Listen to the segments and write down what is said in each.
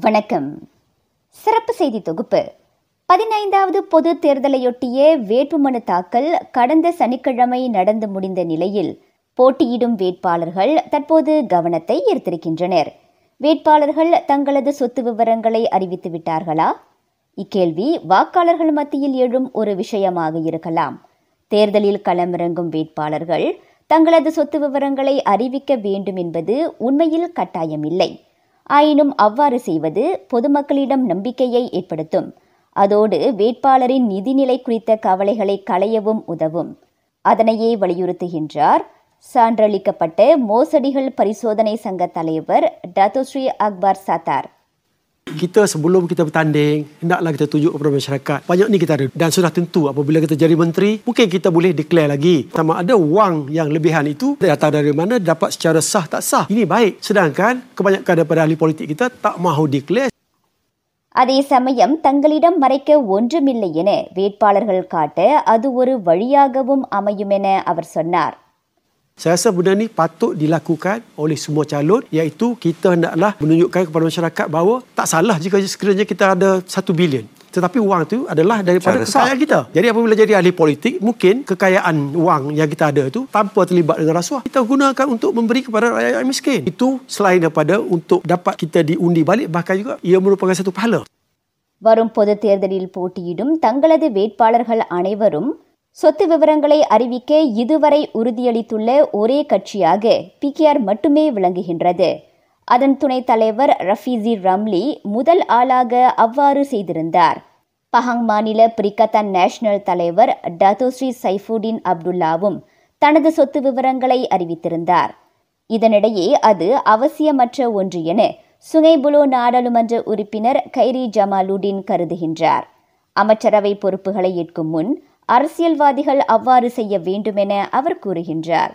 வணக்கம். சிறப்பு செய்தி தொகுப்பு. பதினைந்தாவது பொது தேர்தலையொட்டிய வேட்புமனு தாக்கல் கடந்த சனிக்கிழமை நடந்து முடிந்த நிலையில் போட்டியிடும் வேட்பாளர்கள் தற்போது கவனத்தை ஈர்த்திருக்கின்றனர். வேட்பாளர்கள் தங்களது சொத்து விவரங்களை அறிவித்து விட்டார்களா? இக்கேள்வி வாக்காளர்கள் மத்தியில் எழும் ஒரு விஷயமாக இருக்கலாம். தேர்தலில் களமிறங்கும் வேட்பாளர்கள் தங்களது சொத்து விவரங்களை அறிவிக்க வேண்டும் என்பது உண்மையில் கட்டாயமில்லை. ஆயினும் அவ்வாறு செய்வது பொதுமக்களிடம் நம்பிக்கையை ஏற்படுத்தும். அதோடு வேட்பாளரின் நிதிநிலை குறித்த கவலைகளை களையவும் உதவும். அதனையே வலியுறுத்துகின்றார். சான்றளிக்கப்பட்ட மோசடிகள் பரிசோதனை சங்க தலைவர் Datuk Seri Akbar Sattar. Kita sebelum kita bertanding, hendaklah kita tunjuk kepada masyarakat. Banyak ni kita ada. Dan sudah tentu apabila kita jadi menteri, mungkin kita boleh declare lagi. Sama ada wang yang lebihan itu datang dari mana, dapat secara sah tak sah. Ini baik. Sedangkan kebanyakan daripada ahli politik kita tak mahu declare. அதே சமயம் தங்களிடம் மறைக்க ஒன்றுமில்லை என வேட்பாளர்கள் காட்ட அது ஒரு வழியாகவும் அமையும் என அவர் சொன்னார் Saya rasa benda ni patut dilakukan oleh semua calon iaitu kita hendaklah menunjukkan kepada masyarakat bahawa tak salah jika sekiranya kita ada satu bilion. Tetapi wang itu adalah daripada Secara sah. kekayaan kita. Jadi apabila jadi ahli politik, mungkin kekayaan wang yang kita ada itu tanpa terlibat dengan rasuah, kita gunakan untuk memberi kepada rakyat yang miskin. Itu selain daripada untuk dapat kita diundi balik, bahkan juga ia merupakan satu pahala. வரும் பொது தேர்தலில் போட்டியிடும் தங்களது வேட்பாளர்கள் அனைவரும் சொத்து விவரங்களை அறிவிக்க இதுவரை உறுதியளித்துள்ள ஒரே கட்சியாக பிகேஆர் மட்டுமே விளங்குகின்றது. அதன் துணைத் தலைவர் ரஃபீசி ரம்லி முதல் ஆளாக அவ்வாறு செய்திருந்தார். பஹாங் மாநில பிரிகத்தான் நேஷனல் தலைவர் டத்தோஸ்ரீ சைஃபுடின் அப்துல்லாவும் தனது சொத்து விவரங்களை அறிவித்திருந்தார். இதனிடையே அது அவசியமற்ற ஒன்று என சுங்கைபுலோ நாடாளுமன்ற உறுப்பினர் கைரி ஜமாலுடீன் கருதுகின்றார். அமைச்சரவை பொறுப்புகளை ஏற்கும் முன் அரசியல்வாதிகள் அவ்வாறு செய்ய வேண்டுமென அவர் கூறுகின்றார்.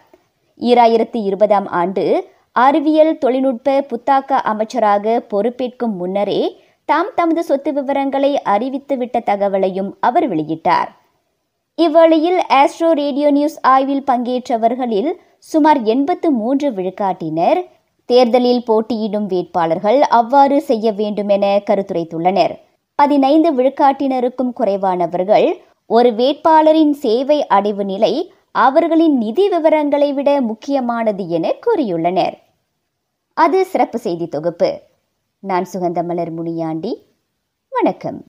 ஈராயிரத்தி இருபதாம் ஆண்டு அறிவியல் தொழில்நுட்ப புத்தாக்க அமைச்சராக பொறுப்பேற்கும் முன்னரே தாம் தமது சொத்து விவரங்களை அறிவித்துவிட்ட தகவலையும் அவர் வெளியிட்டார். இவ்வழியில் ஆஸ்ட்ரோ ரேடியோ நியூஸ் ஆய்வில் பங்கேற்றவர்களில் சுமார் எண்பத்து மூன்று விழுக்காட்டினர் தேர்தலில் போட்டியிடும் வேட்பாளர்கள் அவ்வாறு செய்ய வேண்டுமென கருத்துரைத்துள்ளனர். பதினைந்து விழுக்காட்டினருக்கும் குறைவானவர்கள் ஒரு வேட்பாளரின் சேவை அடைவு நிலை அவர்களின் நிதி விவரங்களை விட முக்கியமானது என கூறியுள்ளனர். அது சிறப்பு செய்தி தொகுப்பு. நான் சுகந்தமலர் முனியாண்டி. வணக்கம்.